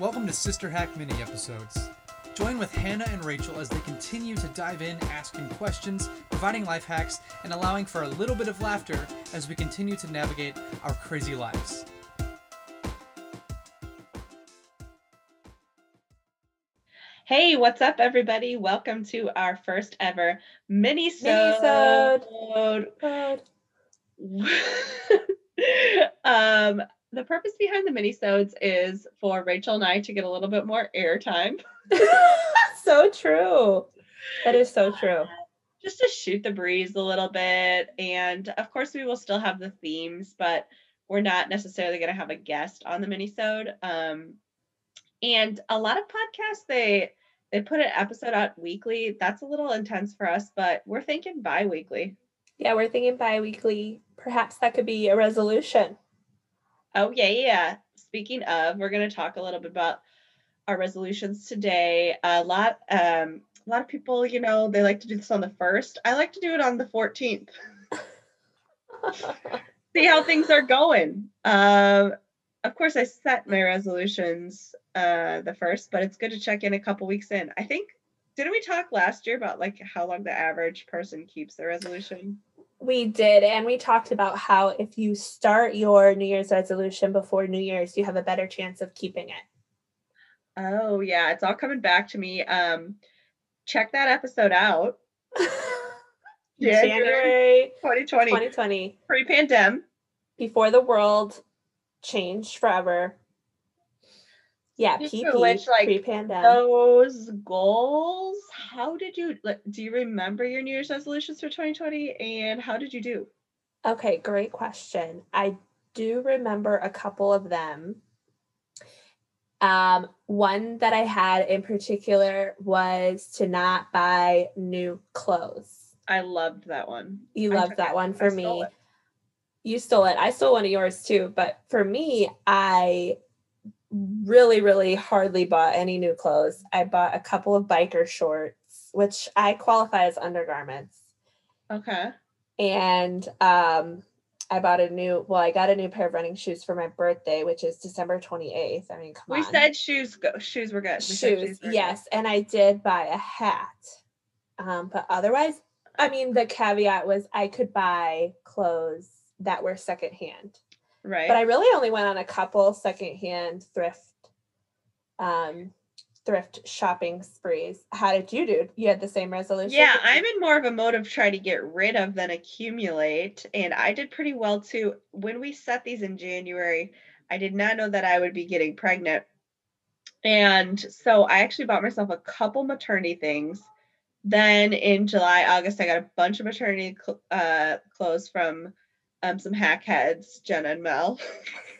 Welcome to Sister Hack mini episodes. Join with Hannah and Rachel as they continue to dive in, asking questions, providing life hacks, and allowing for a little bit of laughter as we continue to navigate our crazy lives. Hey, what's up, everybody? Welcome to our first ever mini Mini-sode. um, the purpose behind the mini-sodes is for Rachel and I to get a little bit more airtime, so true. That is so true. just to shoot the breeze a little bit. And of course, we will still have the themes, but we're not necessarily going to have a guest on the mini-sode. Um, and a lot of podcasts they they put an episode out weekly. That's a little intense for us, but we're thinking bi-weekly. Yeah, we're thinking bi-weekly. Perhaps that could be a resolution. Oh yeah, yeah, yeah. Speaking of, we're going to talk a little bit about our resolutions today. A lot, um, a lot of people, you know, they like to do this on the first. I like to do it on the fourteenth. See how things are going. Um, of course, I set my resolutions uh, the first, but it's good to check in a couple weeks in. I think. Didn't we talk last year about like how long the average person keeps their resolution? We did, and we talked about how if you start your New Year's resolution before New Year's, you have a better chance of keeping it. Oh yeah, it's all coming back to me. Um, check that episode out. January January 2020, 2020, pre-pandemic. before the world changed forever. Yeah, PP, which, like, pre-pandemic. Those goals. How did you? Do you remember your New Year's resolutions for 2020, and how did you do? Okay, great question. I do remember a couple of them. Um, one that I had in particular was to not buy new clothes. I loved that one. You loved that it. one for me. it. You stole it. I stole one of yours too, but for me, I really, really hardly bought any new clothes. I bought a couple of biker shorts, which I qualify as undergarments. Okay. and um I bought a new well, I got a new pair of running shoes for my birthday, which is December 28th. I mean, come We on. We said shoes. Go, shoes were good. We said shoes, were good. yes, and I did buy a hat. Um, but otherwise, I mean, the caveat was I could buy clothes that were secondhand. Right. But I really only went on a couple secondhand thrift um thrift shopping sprees. How did you do? You had the same resolution? Yeah, I'm in more of a mode of trying to get rid of than accumulate. And I did pretty well too. When we set these in January, I did not know that I would be getting pregnant. And so I actually bought myself a couple maternity things. Then in July, August, I got a bunch of maternity cl- uh, clothes from um, some hack heads, Jenna and Mel.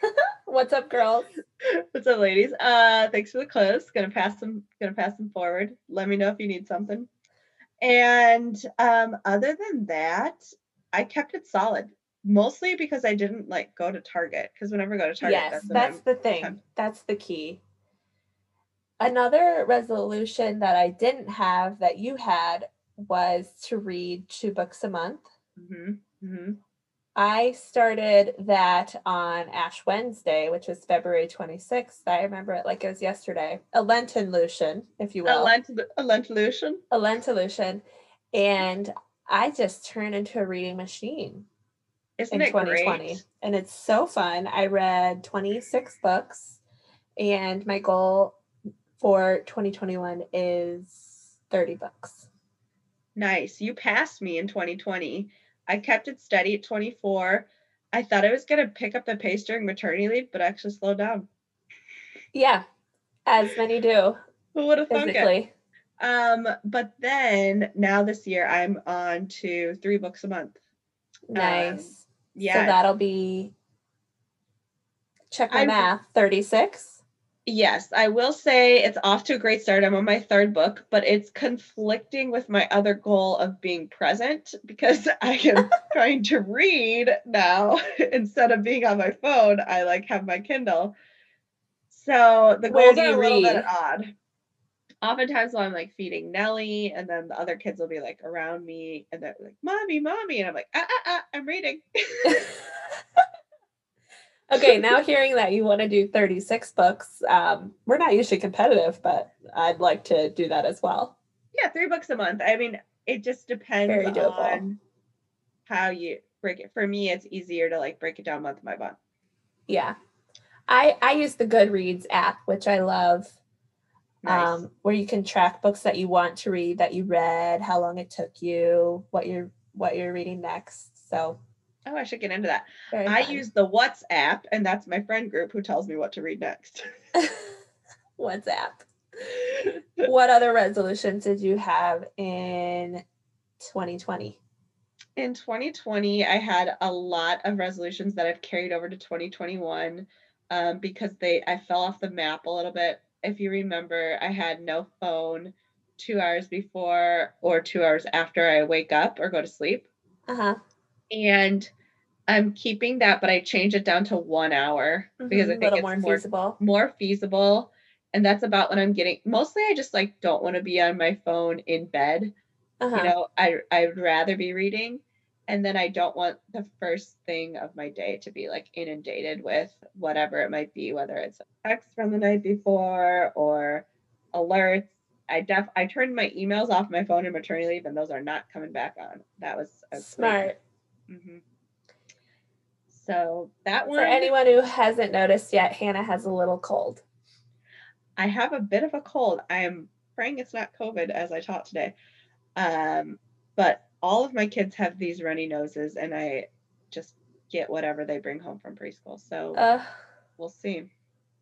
What's up, girls? What's up, ladies? Uh, thanks for the clothes. Gonna pass them. Gonna pass them forward. Let me know if you need something. And um, other than that, I kept it solid. Mostly because I didn't like go to Target. Because whenever I go to Target, yes, that's, that's the thing. I'm- That's the key. Another resolution that I didn't have that you had was to read two books a month. Mhm, mhm. I started that on Ash Wednesday, which was February 26th. I remember it like it was yesterday. A Lentolution, if you will. A. Lent, a Lentolution. a Lentolution. And I just turned into a reading machine Isn't in it 2020 great? and it's so fun i read 26 books and my goal for 2021 is 30 books Nice. You passed me in 2020. I kept it steady at 24. I thought I was gonna pick up the pace during maternity leave, but I actually slowed down. yeah as many do Who would have thunk it? Um, but then now this year I'm on to three books a month. nice Yeah. so that'll be check my I'm- math 36 yes, I will say it's off to a great start. I'm on my third book, but it's conflicting with my other goal of being present because I am trying to read now instead of being on my phone. I like have my Kindle. So the goals are a little bit odd. Oftentimes while I'm like feeding Nelly, and then the other kids will be like around me, and they're like, "Mommy, mommy," and I'm like, "Ah, ah, ah, I'm reading." Okay, now hearing that you want to do 36 books, um, we're not usually competitive, but I'd like to do that as well. Yeah, three books a month. I mean, it just depends Very doable. on how you break it. For me, it's easier to like break it down month by month. Yeah. I I use the Goodreads app, which I love. Nice. Um, where you can track books that you want to read, that you read, how long it took you, what you're what you're reading next. So oh, I should get into that. very I use the WhatsApp, and that's my friend group who tells me what to read next. WhatsApp. what other resolutions did you have in 2020? In 2020, I had a lot of resolutions that I've carried over to 2021 um, because they I fell off the map a little bit. If you remember, I had no phone two hours before or two hours after I wake up or go to sleep. Uh-huh. And I'm keeping that, but I changed it down to one hour because Mhm, I think it's more more feasible. more feasible. And that's about when I'm getting mostly I just like don't want to be on my phone in bed Uh-huh. you know i i'd rather be reading and then i don't want the first thing of my day to be like inundated with whatever it might be whether it's text from the night before or alerts i def i turned my emails off my phone in maternity leave and those are not coming back on that was Smart. Mhm. So that one For anyone who hasn't noticed yet, Hannah has a little cold. I have a bit of a cold. I am praying it's not COVID as I taught today. Um, but all of my kids have these runny noses, and I just get whatever they bring home from preschool. So Uh, we'll see.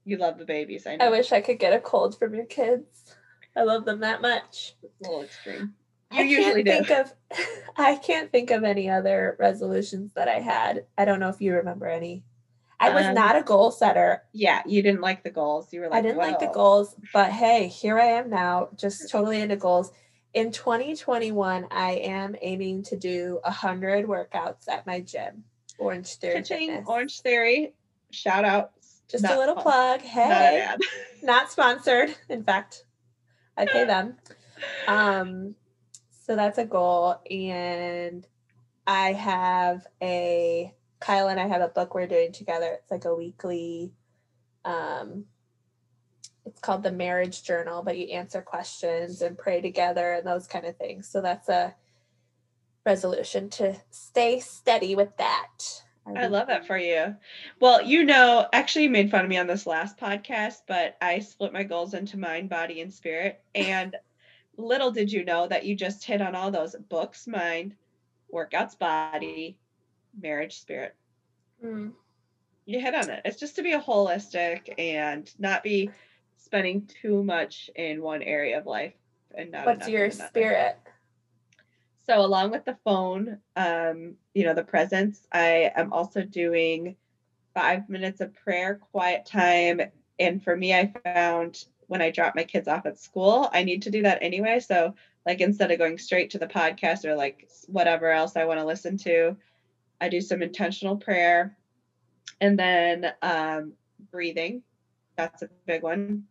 You love the babies, I know. I wish I could get a cold from your kids. I love them that much. It's a little extreme. I usually do. can't think of I can't think of any other resolutions that I had. I don't know if you remember any. I was Um, not a goal setter. Yeah, you didn't like the goals. You were like, I didn't like the goals, but hey, here I am now, just totally into goals. In 2021, I am aiming to do a hundred workouts at my gym, Orange Theory Fitness. Orange Theory. Shout out. Just Not a little plug. Hey, ad. not sponsored. In fact, I pay them. Um, so that's a goal, and I have a Kyle and I have a book we're doing together. It's like a weekly. Um, it's called the Marriage Journal, but you answer questions and pray together and those kind of things. So that's a resolution to stay steady with that. I love that for you. Well, you know, actually, you made fun of me on this last podcast, but I split my goals into mind, body, and spirit. And little did you know that you just hit on all those books, mind, workouts, body, marriage, spirit. Mm. You hit on it. It's just to be a holistic and not be spending too much in one area of life and not. What's your spirit? So along with the phone, um, you know, the presence, I am also doing five minutes of prayer, quiet time. And for me, I found when I drop my kids off at school, I need to do that anyway. So like instead of going straight to the podcast or like whatever else I want to listen to, I do some intentional prayer. And then um, breathing. That's a big one.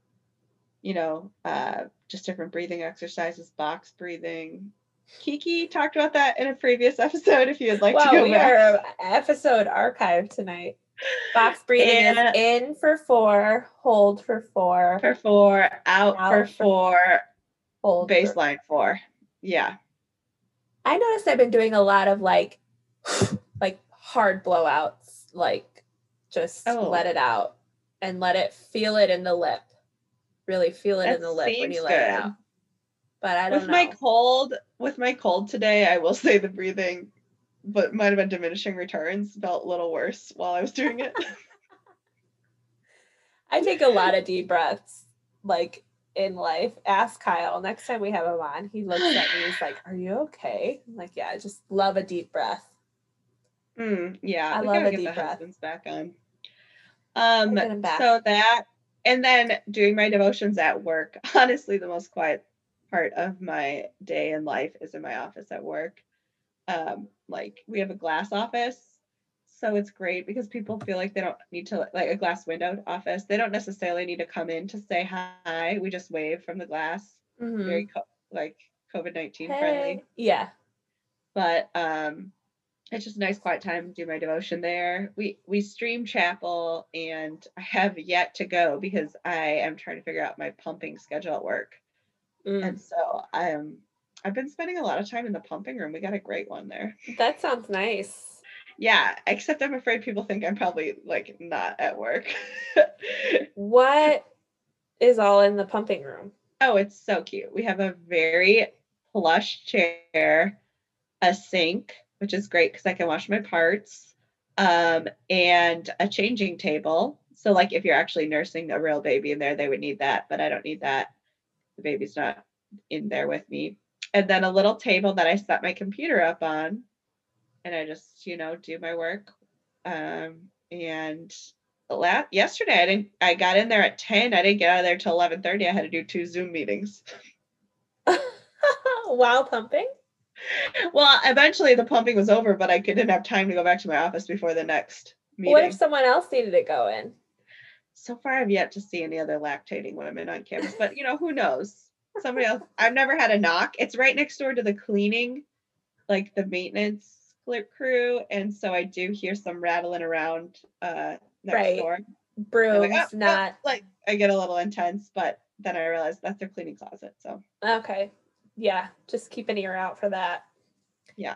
You know, uh, just different breathing exercises, box breathing, Kiki talked about that in a previous episode. If you'd like to go we back. are episode archive tonight. Box breathing And- is in for four, hold for four, for four, out, Out for for- four, hold. baseline four. Yeah. I noticed I've been doing a lot of like, like hard blowouts, like just Oh. let it out and let it feel it in the lip. Really feel it in the lip when you let it out. But I don't With know. my cold, with my cold today, I will say the breathing, but might have been diminishing returns. Felt a little worse while I was doing it. I take a lot of deep breaths, like in life. Ask Kyle next time we have him on. He looks at me. He's like, "Are you okay?" I'm like, "Yeah, I just love a deep breath." Mm, yeah, I we love gotta a get deep the breath. husbands back on. Um, back. so that, and then doing my devotions at work. Honestly, the most quiet part of my day in life is in my office at work. Um, like we have a glass office, so it's great because people feel like they don't need to like a glass windowed office. They don't necessarily need to come in to say hi. We just wave from the glass. Mhm. Very co- like COVID nineteen friendly Yeah. but um it's just a nice quiet time to do my devotion there we we stream chapel and i have yet to go because i am trying to figure out my pumping schedule at work Mm, and so i'm i've been spending a lot of time in the pumping room we got a great one there. That sounds nice. yeah except i'm afraid people think i'm probably like not at work. What is all in the pumping room? oh it's so cute. We have a very plush chair a sink which is great because i can wash my parts um, and a changing table. So like if you're actually nursing a real baby in there they would need that but i don't need that. The baby's not in there with me and then a little table that i set my computer up on. And i just you know do my work. Um, and the la- yesterday i didn't i got in there at 10 i didn't get out of there till 11.30 i had to do two zoom meetings. While pumping? well eventually the pumping was over but i didn't have time to go back to my office before the next meeting What if someone else needed to go in? so far i've yet to see any other lactating women on campus but you know who knows somebody else i've never had a knock it's right next door to the cleaning like the maintenance crew and so i do hear some rattling around uh next Right. door Brooms, like, "Oh, oh," not like i get a little intense but then i realize that's their cleaning closet so okay. Yeah, just keep an ear out for that. Yeah.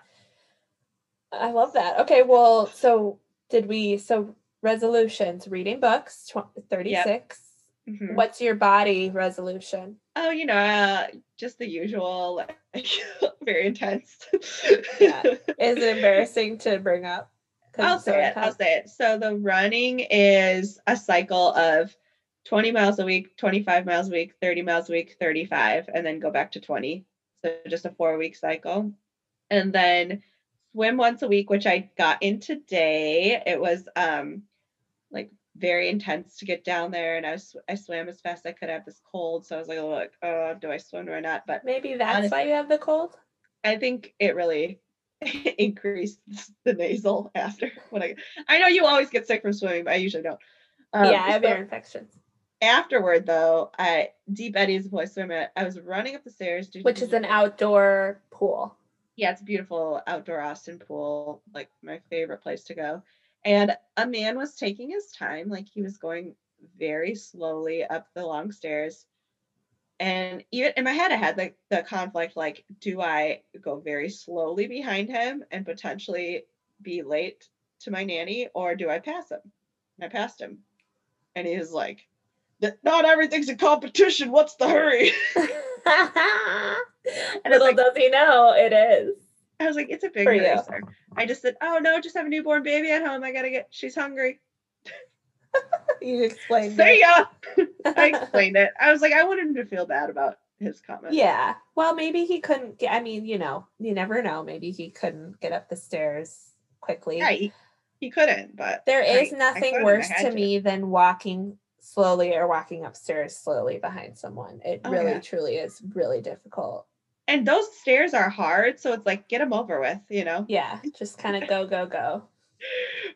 I love that. Okay, well, so did we so resolutions, reading books, tw- 36. Mhm. What's your body resolution? oh you know uh, just the usual like very intense Yeah. Is it embarrassing to bring up? I'll say it. I'll say it. So the running is a cycle of 20 miles a week, 25 miles a week, 30 miles a week, 35, and then go back to 20. So just a four week cycle. And then swim once a week, which I got in today. It was um like very intense to get down there, and I was I swam as fast as I could. I have this cold, so I was like, oh, like, oh, do I swim or not? But Maybe that's why you have the cold. I think it really increased the nasal after when I I know you always get sick from swimming, but I usually don't. Um, yeah, I have so ear infections, afterward though, I Deep Eddy is place I swim at. I was running up the stairs, which is an outdoor pool. yeah, it's a beautiful outdoor Austin pool, like my favorite place to go. And a man was taking his time, like he was going very slowly up the long stairs. And even in my head, I had like the conflict like, do I go very slowly behind him and potentially be late to my nanny, or do I pass him? And I passed him. And he was like, not everything's a competition. What's the hurry? And Little like- does he know it is. I was like, it's a big For hurry, you. sir. I just said, oh no, just have a newborn baby at home. I gotta get, she's hungry. You explained it. ya. I explained it. I was like, I wanted him to feel bad about his comment. Yeah. Well, maybe he couldn't get, I mean, you know, you never know. Maybe he couldn't get up the stairs quickly. Yeah, he, he couldn't, but There I- is nothing I worse to me than walking slowly or walking upstairs slowly behind someone. It Oh, really, yeah. truly is really difficult. And those stairs are hard, so it's like get them over with, you know. Yeah. Just kind of go, go, go.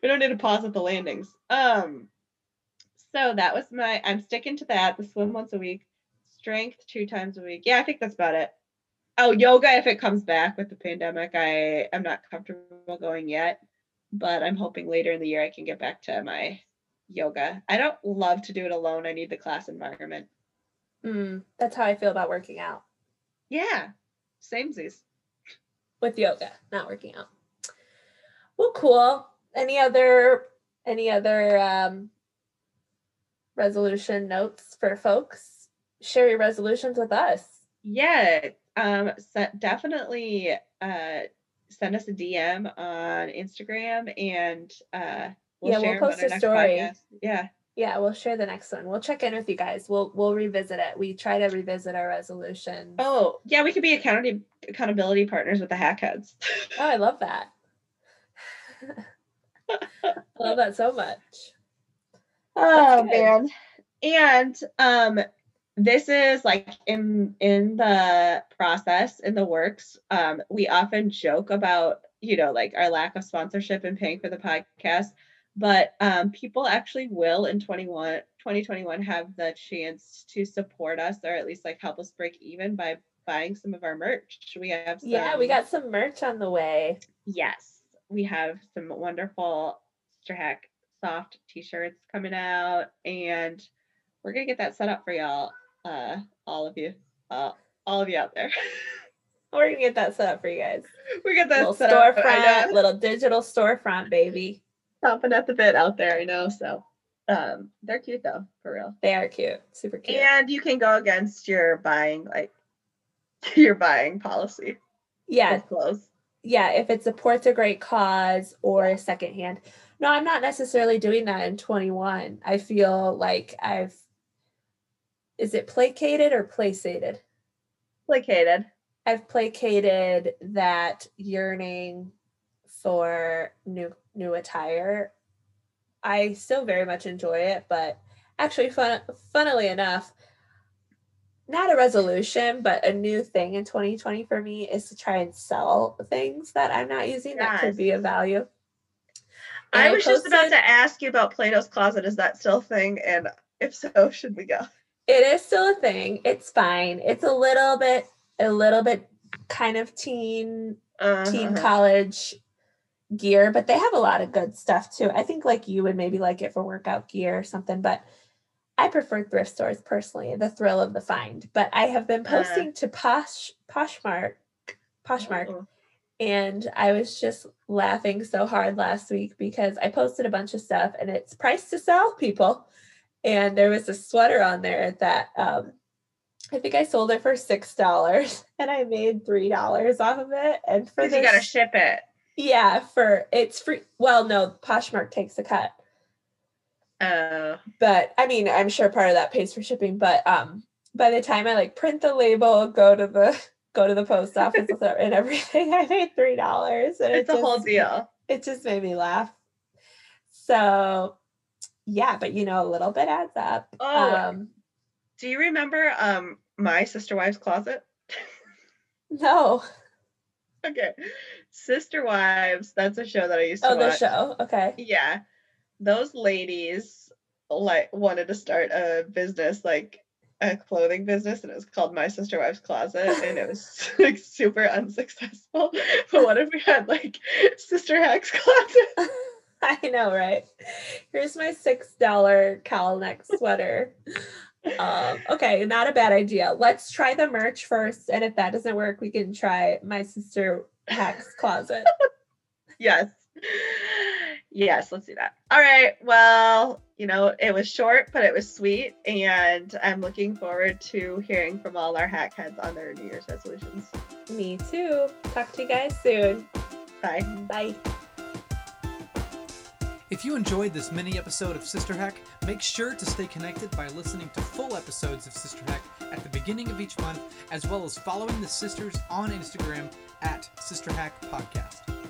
We don't need to pause at the landings. Um, so that was my. I'm sticking to that. The swim once a week, strength two times a week. Yeah, I think that's about it. Oh, yoga if it comes back with the pandemic. I am not comfortable going yet, but I'm hoping later in the year I can get back to my yoga. I don't love to do it alone. I need the class environment. Mm, that's how I feel about working out Yeah, samesies. with yoga, not working out. Well, cool. Any other, any other, um, resolution notes for folks? Share your resolutions with us. Yeah, um, so definitely uh, send us a DM on Instagram and uh, Yeah, we'll post a story. podcast. Yeah, Yeah, we'll share the next one. We'll check in with you guys. We'll we'll revisit it. We try to revisit our resolutions. Oh, yeah, we could be accountability accountability partners with the Hackheads. Oh, I love that. I love that so much. oh man. And um this is like in in the process in the works. Um we often joke about, you know, like our lack of sponsorship and paying for the podcast, but um people actually will in 21 2021 have the chance to support us or at least like help us break even by buying some of our merch. We have some Yeah, we got some merch on the way. Yes, we have some wonderful Sister Hack soft t-shirts coming out and we're gonna get that set up for y'all, uh, all of you, uh, all of you out there. We're gonna get that set up for you guys. we get that Little storefront, little digital storefront, baby. Chomping at the bit out there. I know. So, um, they're cute though, for real. They are cute, super cute. And you can go against your buying, like your buying policy. yeah, clothes. yeah. If it supports a great cause or secondhand. No, I'm not necessarily doing that in 21. I feel like I've. Is it placated or placated? Placated. I've placated that yearning for new new attire. I still very much enjoy it, but actually, fun, funnily enough, not a resolution, but a new thing in 2020 for me is to try and sell things that I'm not using that could be of value. And I was just about to ask you about Plato's Closet. Is that still a thing? And if so, should we go? It is still a thing. It's fine. It's a little bit, a little bit kind of teen teen Uh-huh. college gear, but they have a lot of good stuff too. I think like you would maybe like it for workout gear or something, but I prefer thrift stores personally, the thrill of the find. But I have been Uh. posting to Posh Poshmark, Poshmark, Oh. and I was just laughing so hard last week because I posted a bunch of stuff and it's priced to sell people. And there was a sweater on there that um I think I sold it for six dollars and I made three dollars off of it. And for Because you gotta ship it. Yeah, for it's free. Well, no, Poshmark takes a cut, Oh, but I mean, I'm sure part of that pays for shipping. But um, by the time I like print the label, go to the go to the post office and everything, I made three dollars. It's it a whole deal. It just made me laugh. So, yeah, but you know, a little bit adds up. Oh. Um, Do you remember um my sister wife's closet? no. Okay, Sister Wives. That's a show that I used to watch. Oh, the show. Okay. Yeah, those ladies like wanted to start a business like a clothing business and it was called My Sister Wives Closet and it was like super unsuccessful. But what if we had like Sister Hacks Closet? I know, right? Here's my six dollar cowl neck sweater. Um, okay, not a bad idea. Let's try the merch first, and if that doesn't work, we can try my sister Hack's closet. Yes. Yes, let's do that. All right. Well, you know, it was short, but it was sweet. And I'm looking forward to hearing from all our hack heads on their New Year's resolutions. Me too. Talk to you guys soon. Bye. Bye. If you enjoyed this mini episode of Sister Hack, make sure to stay connected by listening to full episodes of Sister Hack at the beginning of each month, as well as following the sisters on Instagram at Sister Hack Podcast.